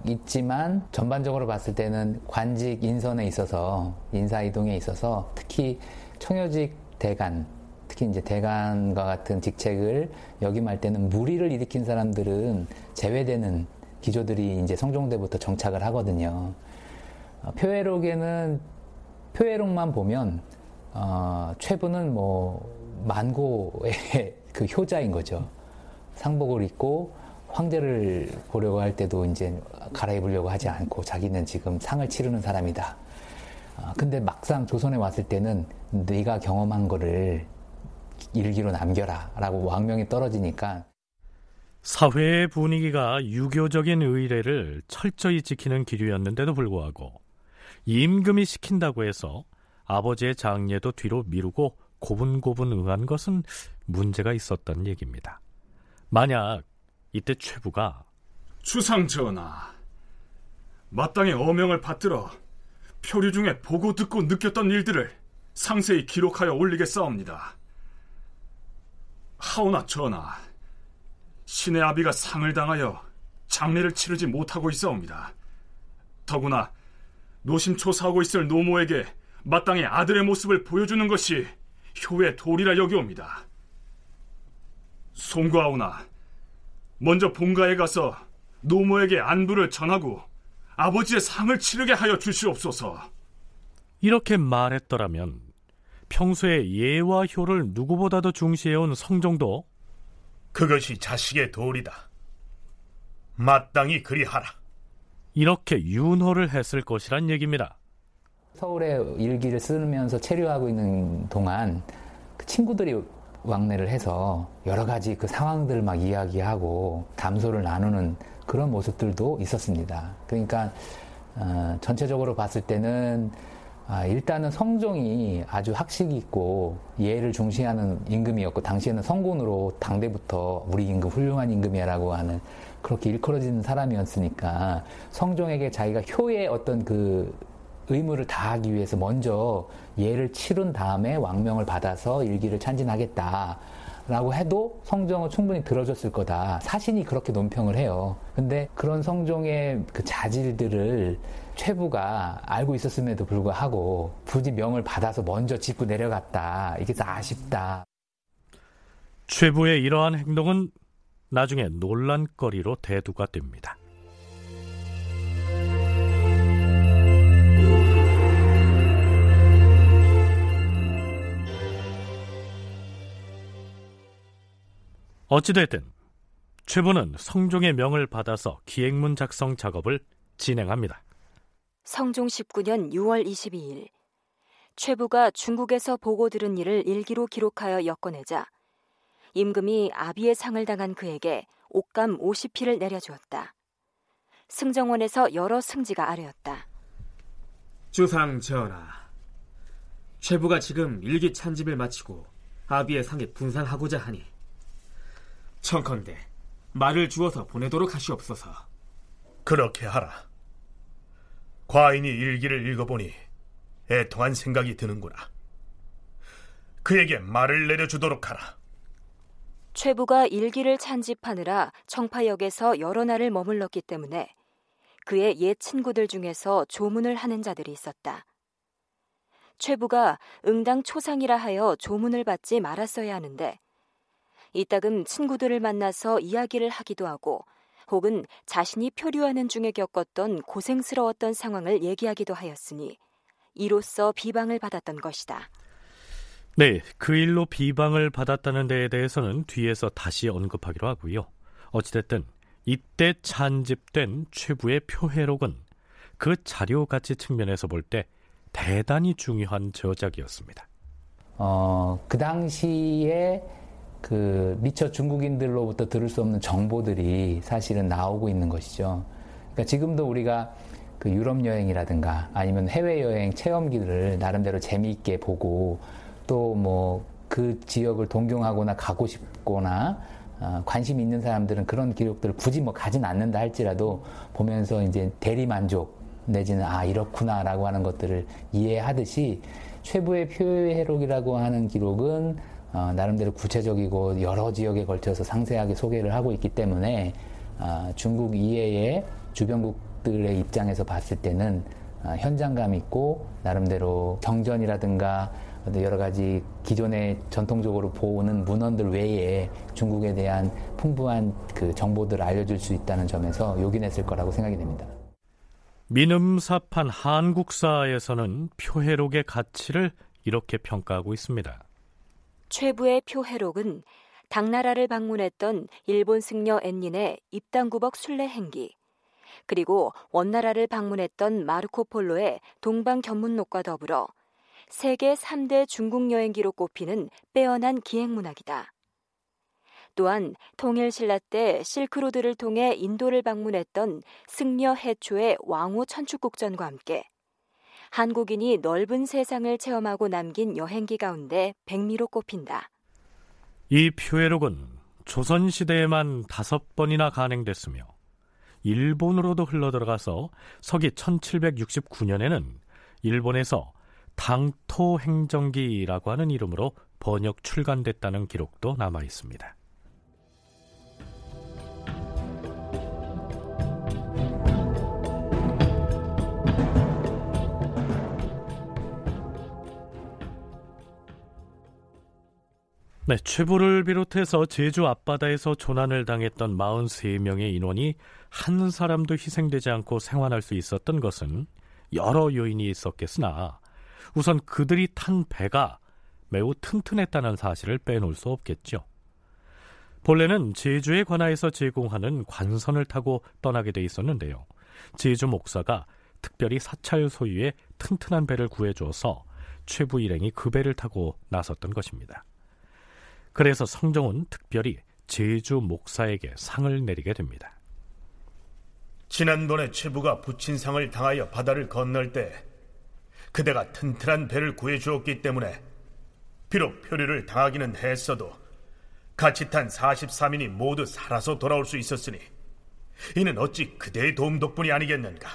있지만 전반적으로 봤을 때는 관직 인선에 있어서 인사 이동에 있어서 특히 청여직 대간 특히 이제 대간과 같은 직책을 역임할 때는 무리를 일으킨 사람들은 제외되는 기조들이 이제 성종대부터 정착을 하거든요. 어, 표회록에는 표회록만 보면 어, 최부는 뭐 만고의 그 효자인 거죠. 상복을 입고 황제를 보려고 할 때도 이제 갈아입으려고 하지 않고 자기는 지금 상을 치르는 사람이다. 아, 근데 막상 조선에 왔을 때는 네가 경험한 거를 일기로 남겨라라고 왕명이 떨어지니까 사회의 분위기가 유교적인 의례를 철저히 지키는 기류였는데도 불구하고 임금이 시킨다고 해서 아버지의 장례도 뒤로 미루고 고분고분 응한 것은 문제가 있었던 얘기입니다. 만약 이때 최부가 주상 전하, 마땅히 어명을 받들어 표류 중에 보고 듣고 느꼈던 일들을 상세히 기록하여 올리겠사옵니다. 하오나 전하, 신의 아비가 상을 당하여 장례를 치르지 못하고 있사옵니다. 더구나 노심초사하고 있을 노모에게 마땅히 아들의 모습을 보여주는 것이 효의 도리라 여기옵니다. 송구하오나 먼저 본가에 가서 노모에게 안부를 전하고 아버지의 상을 치르게 하여 주시옵소서. 이렇게 말했더라면 평소에 예와 효를 누구보다도 중시해온 성종도 그것이 자식의 도리다. 마땅히 그리하라. 이렇게 윤호를 했을 것이란 얘기입니다. 서울에 일기를 쓰면서 체류하고 있는 동안 그 친구들이 왕래를 해서 여러 가지 그 상황들 막 이야기하고 담소를 나누는 그런 모습들도 있었습니다. 그러니까 어, 전체적으로 봤을 때는 아, 일단은 성종이 아주 학식 있고 예를 중시하는 임금이었고 당시에는 성군으로 당대부터 우리 임금 훌륭한 임금이라고 하는 그렇게 일컬어지는 사람이었으니까 성종에게 자기가 효의 어떤 그 의무를 다하기 위해서 먼저 예를 치른 다음에 왕명을 받아서 일기를 찬진하겠다. 라고 해도 성종은 충분히 들어줬을 거다. 사신이 그렇게 논평을 해요. 근데 그런 성종의 그 자질들을 최부가 알고 있었음에도 불구하고 굳이 명을 받아서 먼저 짚고 내려갔다. 이게 아쉽다. 최부의 이러한 행동은 나중에 논란거리로 대두가 됩니다. 어찌됐든 최부는 성종의 명을 받아서 기획문 작성 작업을 진행합니다. 성종 19년 6월 22일 최부가 중국에서 보고 들은 일을 일기로 기록하여 엮어내자 임금이 아비의 상을 당한 그에게 옷감 50피를 내려주었다. 승정원에서 여러 승지가 아뢰었다. 주상 전하, 최부가 지금 일기 찬집을 마치고 아비의 상에 분산하고자 하니 청컨대 말을 주어서 보내도록 하시옵소서. 그렇게 하라. 과인이 일기를 읽어보니 애통한 생각이 드는구나. 그에게 말을 내려주도록 하라. 최부가 일기를 찬집하느라 청파역에서 여러 날을 머물렀기 때문에 그의 옛 친구들 중에서 조문을 하는 자들이 있었다. 최부가 응당 초상이라 하여 조문을 받지 말았어야 하는데 이따금 친구들을 만나서 이야기를 하기도 하고 혹은 자신이 표류하는 중에 겪었던 고생스러웠던 상황을 얘기하기도 하였으니 이로써 비방을 받았던 것이다. 네, 그 일로 비방을 받았다는 데에 대해서는 뒤에서 다시 언급하기로 하고요. 어찌됐든 이때 찬집된 최부의 표해록은 그 자료 가치 측면에서 볼 때 대단히 중요한 저작이었습니다. 어, 그 당시에 그 미처 중국인들로부터 들을 수 없는 정보들이 사실은 나오고 있는 것이죠. 그러니까 지금도 우리가 그 유럽 여행이라든가 아니면 해외 여행 체험기를 나름대로 재미있게 보고 또 뭐 그 지역을 동경하거나 가고 싶거나 어, 관심 있는 사람들은 그런 기록들을 굳이 뭐 가진 않는다 할지라도 보면서 이제 대리 만족 내지는 아 이렇구나라고 하는 것들을 이해하듯이 최부의 표해록이라고 하는 기록은 어, 나름대로 구체적이고 여러 지역에 걸쳐서 상세하게 소개를 하고 있기 때문에 어, 중국 이외의 주변국들의 입장에서 봤을 때는 어, 현장감 있고 나름대로 경전이라든가 여러 가지 기존에 전통적으로 보는 문헌들 외에 중국에 대한 풍부한 그 정보들을 알려줄 수 있다는 점에서 요긴했을 거라고 생각이 됩니다. 민음사판 한국사에서는 표해록의 가치를 이렇게 평가하고 있습니다. 최부의 표해록은 당나라를 방문했던 일본 승려 앤닌의 입당구벅 순례 행기, 그리고 원나라를 방문했던 마르코 폴로의 동방 견문록과 더불어 세계 3대 중국 여행기로 꼽히는 빼어난 기행문학이다. 또한 통일신라 때 실크로드를 통해 인도를 방문했던 승려 해초의 왕후 천축국전과 함께 한국인이 넓은 세상을 체험하고 남긴 여행기 가운데 백미로 꼽힌다. 이 표해록은 조선시대에만 다섯 번이나 간행됐으며 일본으로도 흘러들어가서 서기 1769년에는 일본에서 당토 행정기라고 하는 이름으로 번역 출간됐다는 기록도 남아 있습니다. 네, 최부를 비롯해서 제주 앞바다에서 조난을 당했던 43명의 인원이 한 사람도 희생되지 않고 생還할 수 있었던 것은 여러 요인이 있었겠으나 우선 그들이 탄 배가 매우 튼튼했다는 사실을 빼놓을 수 없겠죠. 본래는 제주에 관하에서 제공하는 관선을 타고 떠나게 돼 있었는데요. 제주 목사가 특별히 사찰 소유의 튼튼한 배를 구해줘서 최부 일행이 그 배를 타고 나섰던 것입니다. 그래서 성종은 특별히 제주 목사에게 상을 내리게 됩니다. 지난번에 최부가 부친 상을 당하여 바다를 건널 때 그대가 튼튼한 배를 구해 주었기 때문에 비록 표류를 당하기는 했어도 같이 탄 43인이 모두 살아서 돌아올 수 있었으니 이는 어찌 그대의 도움 덕분이 아니겠는가?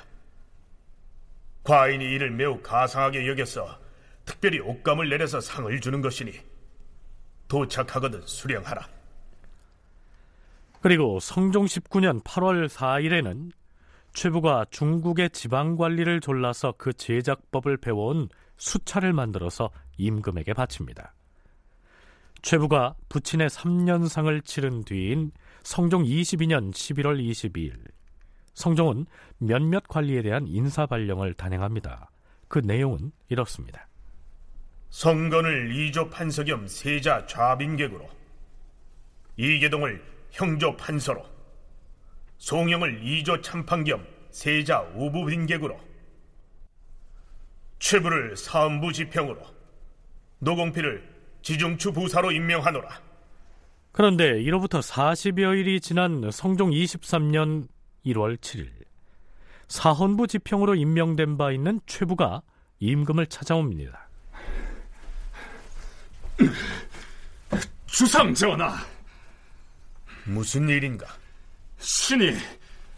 과인이 이를 매우 가상하게 여겨서 특별히 옷감을 내려서 상을 주는 것이니 도착하거든 수령하라. 그리고 성종 19년 8월 4일에는 최부가 중국의 지방 관리를 졸라서 그 제작법을 배워온 수차를 만들어서 임금에게 바칩니다. 최부가 부친의 3년상을 치른 뒤인 성종 22년 11월 22일 성종은 몇몇 관리에 대한 인사 발령을 단행합니다. 그 내용은 이렇습니다. 성건을 이조 판서 겸 세자 좌빈객으로 이계동을 형조 판서로 송영을 이조 참판 겸 세자 우부빈객으로 최부를 사음부 지평으로 노공필을 지중추 부사로 임명하노라. 그런데 이로부터 40여일이 지난 성종 23년 1월 7일 사헌부 지평으로 임명된 바 있는 최부가 임금을 찾아옵니다. 주상 전하. 무슨 일인가? 신이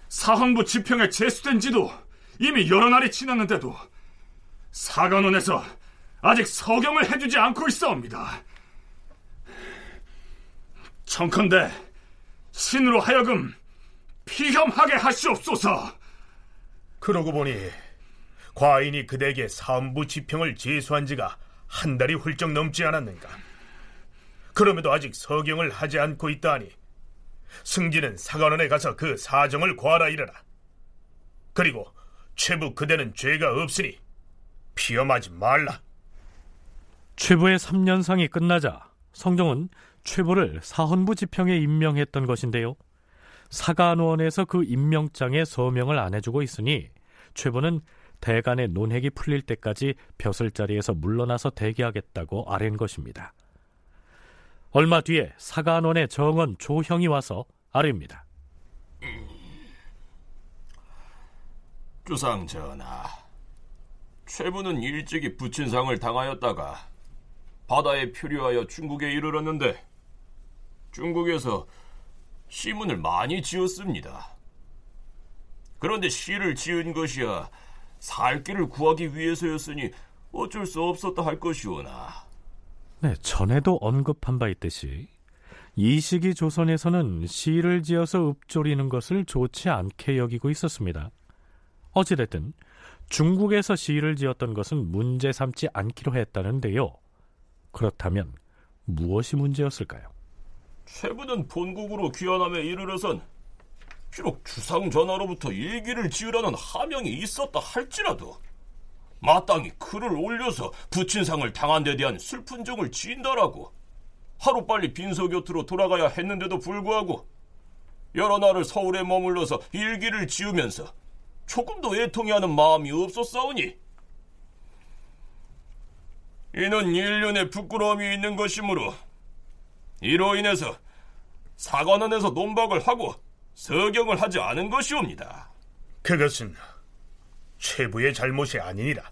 사헌부 지평에 제수된 지도 이미 여러 날이 지났는데도 사관원에서 아직 서경을 해주지 않고 있어옵니다. 청컨대 신으로 하여금 피혐하게 하시옵소서. 그러고 보니 과인이 그대에게 사헌부 지평을 제수한 지가 한 달이 훌쩍 넘지 않았는가. 그럼에도 아직 서경을 하지 않고 있다니 승진은 사관원에 가서 그 사정을 구하라 이르라. 그리고 최부 그대는 죄가 없으니 피험하지 말라. 최부의 3년상이 끝나자 성종은 최부를 사헌부 지평에 임명했던 것인데요. 사관원에서 그 임명장에 서명을 안 해주고 있으니 최부는 대간의 논핵이 풀릴 때까지 벼슬 자리에서 물러나서 대기하겠다고 아랜 것입니다. 얼마 뒤에 사관원의 정원 조형이 와서 아뢰입니다. 주상 전하, 최부는 일찍이 부친상을 당하였다가 바다에 표류하여 중국에 이르렀는데 중국에서 시문을 많이 지었습니다. 그런데 시를 지은 것이야 살 길을 구하기 위해서였으니 어쩔 수 없었다 할 것이오나. 네, 전에도 언급한 바 있듯이 이 시기 조선에서는 시를 지어서 읊조리는 것을 좋지 않게 여기고 있었습니다. 어찌됐든 중국에서 시를 지었던 것은 문제 삼지 않기로 했다는데요. 그렇다면 무엇이 문제였을까요? 최부는 본국으로 귀환함에 이르러선 비록 주상 전하로부터 일기를 지으라는 하명이 있었다 할지라도 마땅히 글을 올려서 부친상을 당한 데 대한 슬픈 정을 지인다라고 하루빨리 빈소 곁으로 돌아가야 했는데도 불구하고 여러 날을 서울에 머물러서 일기를 지으면서 조금도 애통해 하는 마음이 없었사오니 이는 일련의 부끄러움이 있는 것이므로 이로 인해서 사관원에서 논박을 하고 서경을 하지 않은 것이옵니다. 그것은 최부의 잘못이 아니니라.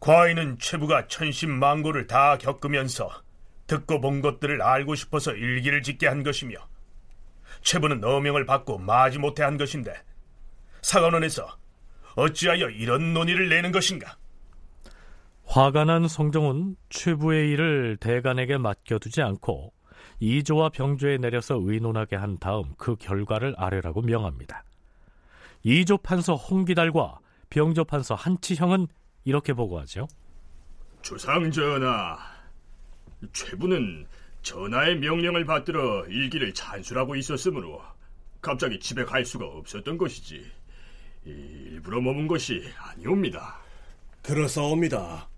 과인은 최부가 천신만고를 다 겪으면서 듣고 본 것들을 알고 싶어서 일기를 짓게 한 것이며 최부는 어명을 받고 마지 못해 한 것인데 사관원에서 어찌하여 이런 논의를 내는 것인가? 화가 난 성종은 최부의 일을 대간에게 맡겨두지 않고 이조와 병조에 내려서 의논하게 한 다음 그 결과를 아래라고 명합니다. 이조 판서 홍기달과 병조 판서 한치형은 이렇게 보고하죠. 주상 전하, 최부는 전하의 명령을 받들어 일기를 찬술하고 있었으므로 갑자기 집에 갈 수가 없었던 것이지 일부러 머문 것이 아니옵니다. 그렇사옵니다.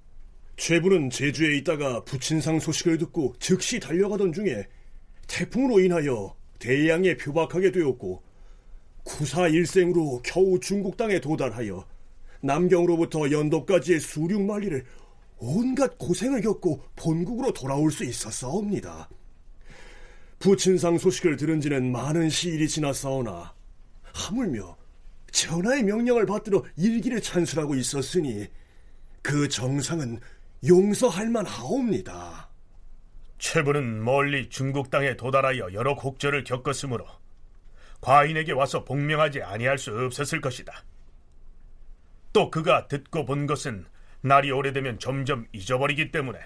최부는 제주에 있다가 부친상 소식을 듣고 즉시 달려가던 중에 태풍으로 인하여 대양에 표박하게 되었고 구사 일생으로 겨우 중국 땅에 도달하여 남경으로부터 연도까지의 수륙 만리를 온갖 고생을 겪고 본국으로 돌아올 수 있었사옵니다. 부친상 소식을 들은 지는 많은 시일이 지났사오나 하물며 전하의 명령을 받들어 일기를 찬술하고 있었으니 그 정상은 용서할 만하옵니다. 최부는 멀리 중국 땅에 도달하여 여러 곡절을 겪었으므로 과인에게 와서 복명하지 아니할 수 없었을 것이다. 또 그가 듣고 본 것은 날이 오래되면 점점 잊어버리기 때문에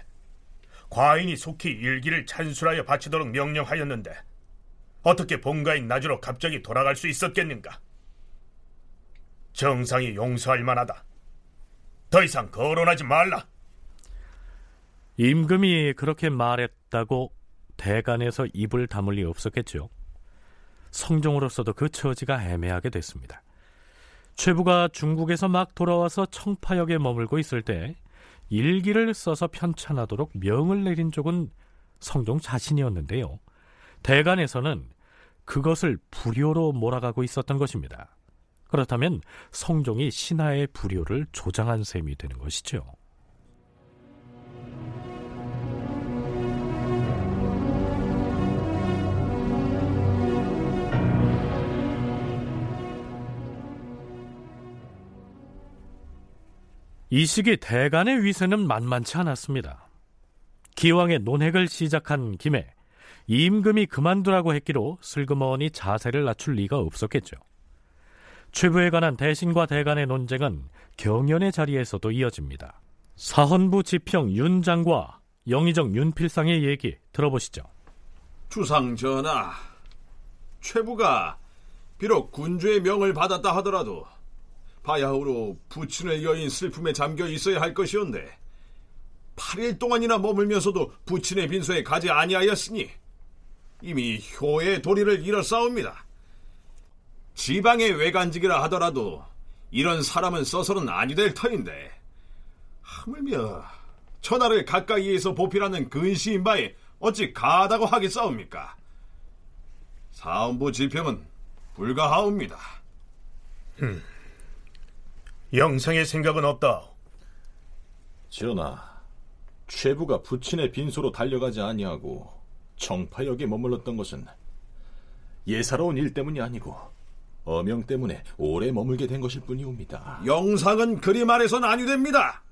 과인이 속히 일기를 찬술하여 바치도록 명령하였는데 어떻게 본가인 나주로 갑자기 돌아갈 수 있었겠는가? 정상이 용서할 만하다. 더 이상 거론하지 말라. 임금이 그렇게 말했다고 대간에서 입을 다물 리 없었겠죠. 성종으로서도 그 처지가 애매하게 됐습니다. 최부가 중국에서 막 돌아와서 청파역에 머물고 있을 때 일기를 써서 편찬하도록 명을 내린 쪽은 성종 자신이었는데요. 대간에서는 그것을 불효로 몰아가고 있었던 것입니다. 그렇다면 성종이 신하의 불효를 조장한 셈이 되는 것이죠. 이 시기 대간의 위세는 만만치 않았습니다. 기왕의 논핵을 시작한 김에 임금이 그만두라고 했기로 슬그머니 자세를 낮출 리가 없었겠죠. 최부에 관한 대신과 대간의 논쟁은 경연의 자리에서도 이어집니다. 사헌부 지평 윤장과 영의정 윤필상의 얘기 들어보시죠. 주상 전하, 최부가 비록 군주의 명을 받았다 하더라도 바야흐로 부친의 여인 슬픔에 잠겨 있어야 할 것이온데 8일 동안이나 머물면서도 부친의 빈소에 가지 아니하였으니 이미 효의 도리를 잃어싸웁니다. 지방의 외간직이라 하더라도 이런 사람은 써서는 아니 될 터인데 하물며 천하를 가까이에서 보필하는 근시인 바에 어찌 가하다고 하겠사옵니까? 사원부 지평은 불가하옵니다. 음, 영상의 생각은 없다. 전하, 최부가 부친의 빈소로 달려가지 아니하고 정파역에 머물렀던 것은 예사로운 일 때문이 아니고 어명 때문에 오래 머물게 된 것일 뿐이옵니다. 영상은 그리 말해선 아니 됩니다.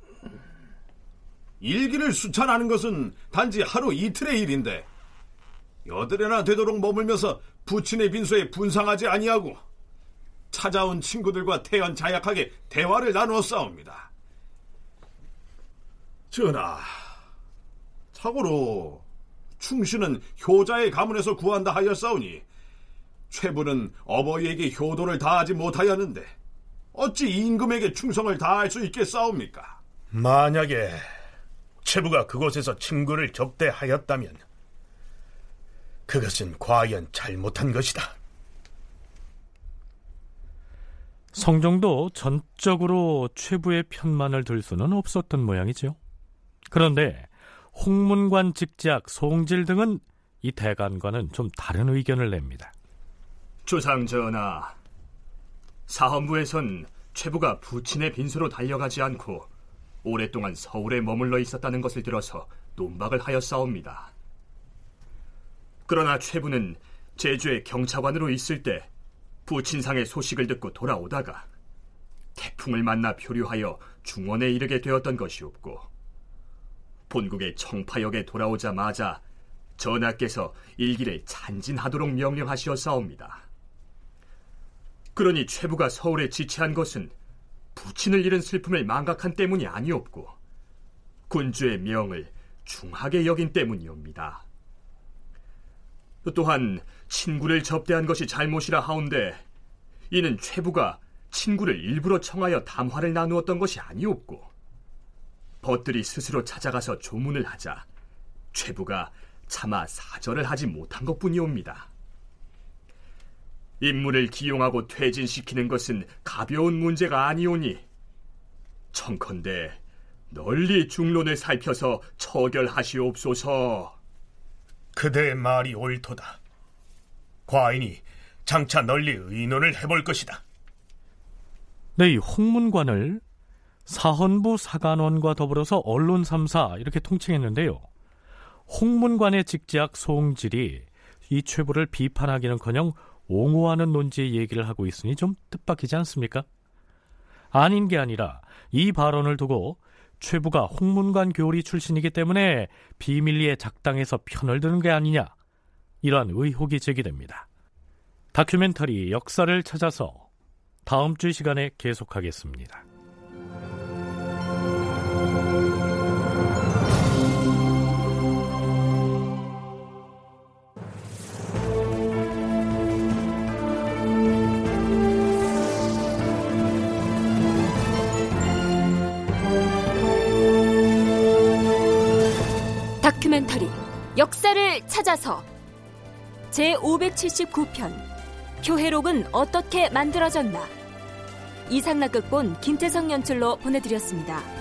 일기를 수찬하는 것은 단지 하루 이틀의 일인데 여드레나 되도록 머물면서 부친의 빈소에 분상하지 아니하고 찾아온 친구들과 태연 자약하게 대화를 나누어 싸웁니다. 전하, 참고로 충신은 효자의 가문에서 구한다 하였사오니 최부는 어버이에게 효도를 다하지 못하였는데 어찌 임금에게 충성을 다할 수 있겠사옵니까? 만약에 최부가 그곳에서 친구를 접대하였다면 그것은 과연 잘못한 것이다. 성종도 전적으로 최부의 편만을 들 수는 없었던 모양이죠. 그런데 홍문관 직작 송질 등은 이 대간과는 좀 다른 의견을 냅니다. 주상 전하, 사헌부에선 최부가 부친의 빈소로 달려가지 않고 오랫동안 서울에 머물러 있었다는 것을 들어서 논박을 하였사옵니다. 그러나 최부는 제주의 경차관으로 있을 때 부친상의 소식을 듣고 돌아오다가 태풍을 만나 표류하여 중원에 이르게 되었던 것이었고 본국의 청파역에 돌아오자마자 전하께서 일기를 찬진하도록 명령하시었사옵니다. 그러니 최부가 서울에 지체한 것은 부친을 잃은 슬픔을 망각한 때문이 아니었고 군주의 명을 중하게 여긴 때문이옵니다. 또한 친구를 접대한 것이 잘못이라 하온데 이는 최부가 친구를 일부러 청하여 담화를 나누었던 것이 아니었고 벗들이 스스로 찾아가서 조문을 하자 최부가 차마 사절을 하지 못한 것뿐이옵니다. 인물을 기용하고 퇴진시키는 것은 가벼운 문제가 아니오니 청컨대 널리 중론을 살펴서 처결하시옵소서. 그대의 말이 옳도다. 과인이 장차 널리 의논을 해볼 것이다. 네, 이 홍문관을 사헌부 사관원과 더불어서 언론 3사 이렇게 통칭했는데요. 홍문관의 직작 송질이 이 최부를 비판하기는커녕 옹호하는 논지의 얘기를 하고 있으니 좀 뜻밖이지 않습니까? 아닌 게 아니라 이 발언을 두고 최부가 홍문관 교리 출신이기 때문에 비밀리에 작당해서 편을 드는 게 아니냐 이러한 의혹이 제기됩니다. 다큐멘터리 역사를 찾아서 다음 주 시간에 계속하겠습니다. 다큐멘터리 역사를 찾아서 제 579편 교회록은 어떻게 만들어졌나 이상락 극본 김태성 연출로 보내드렸습니다.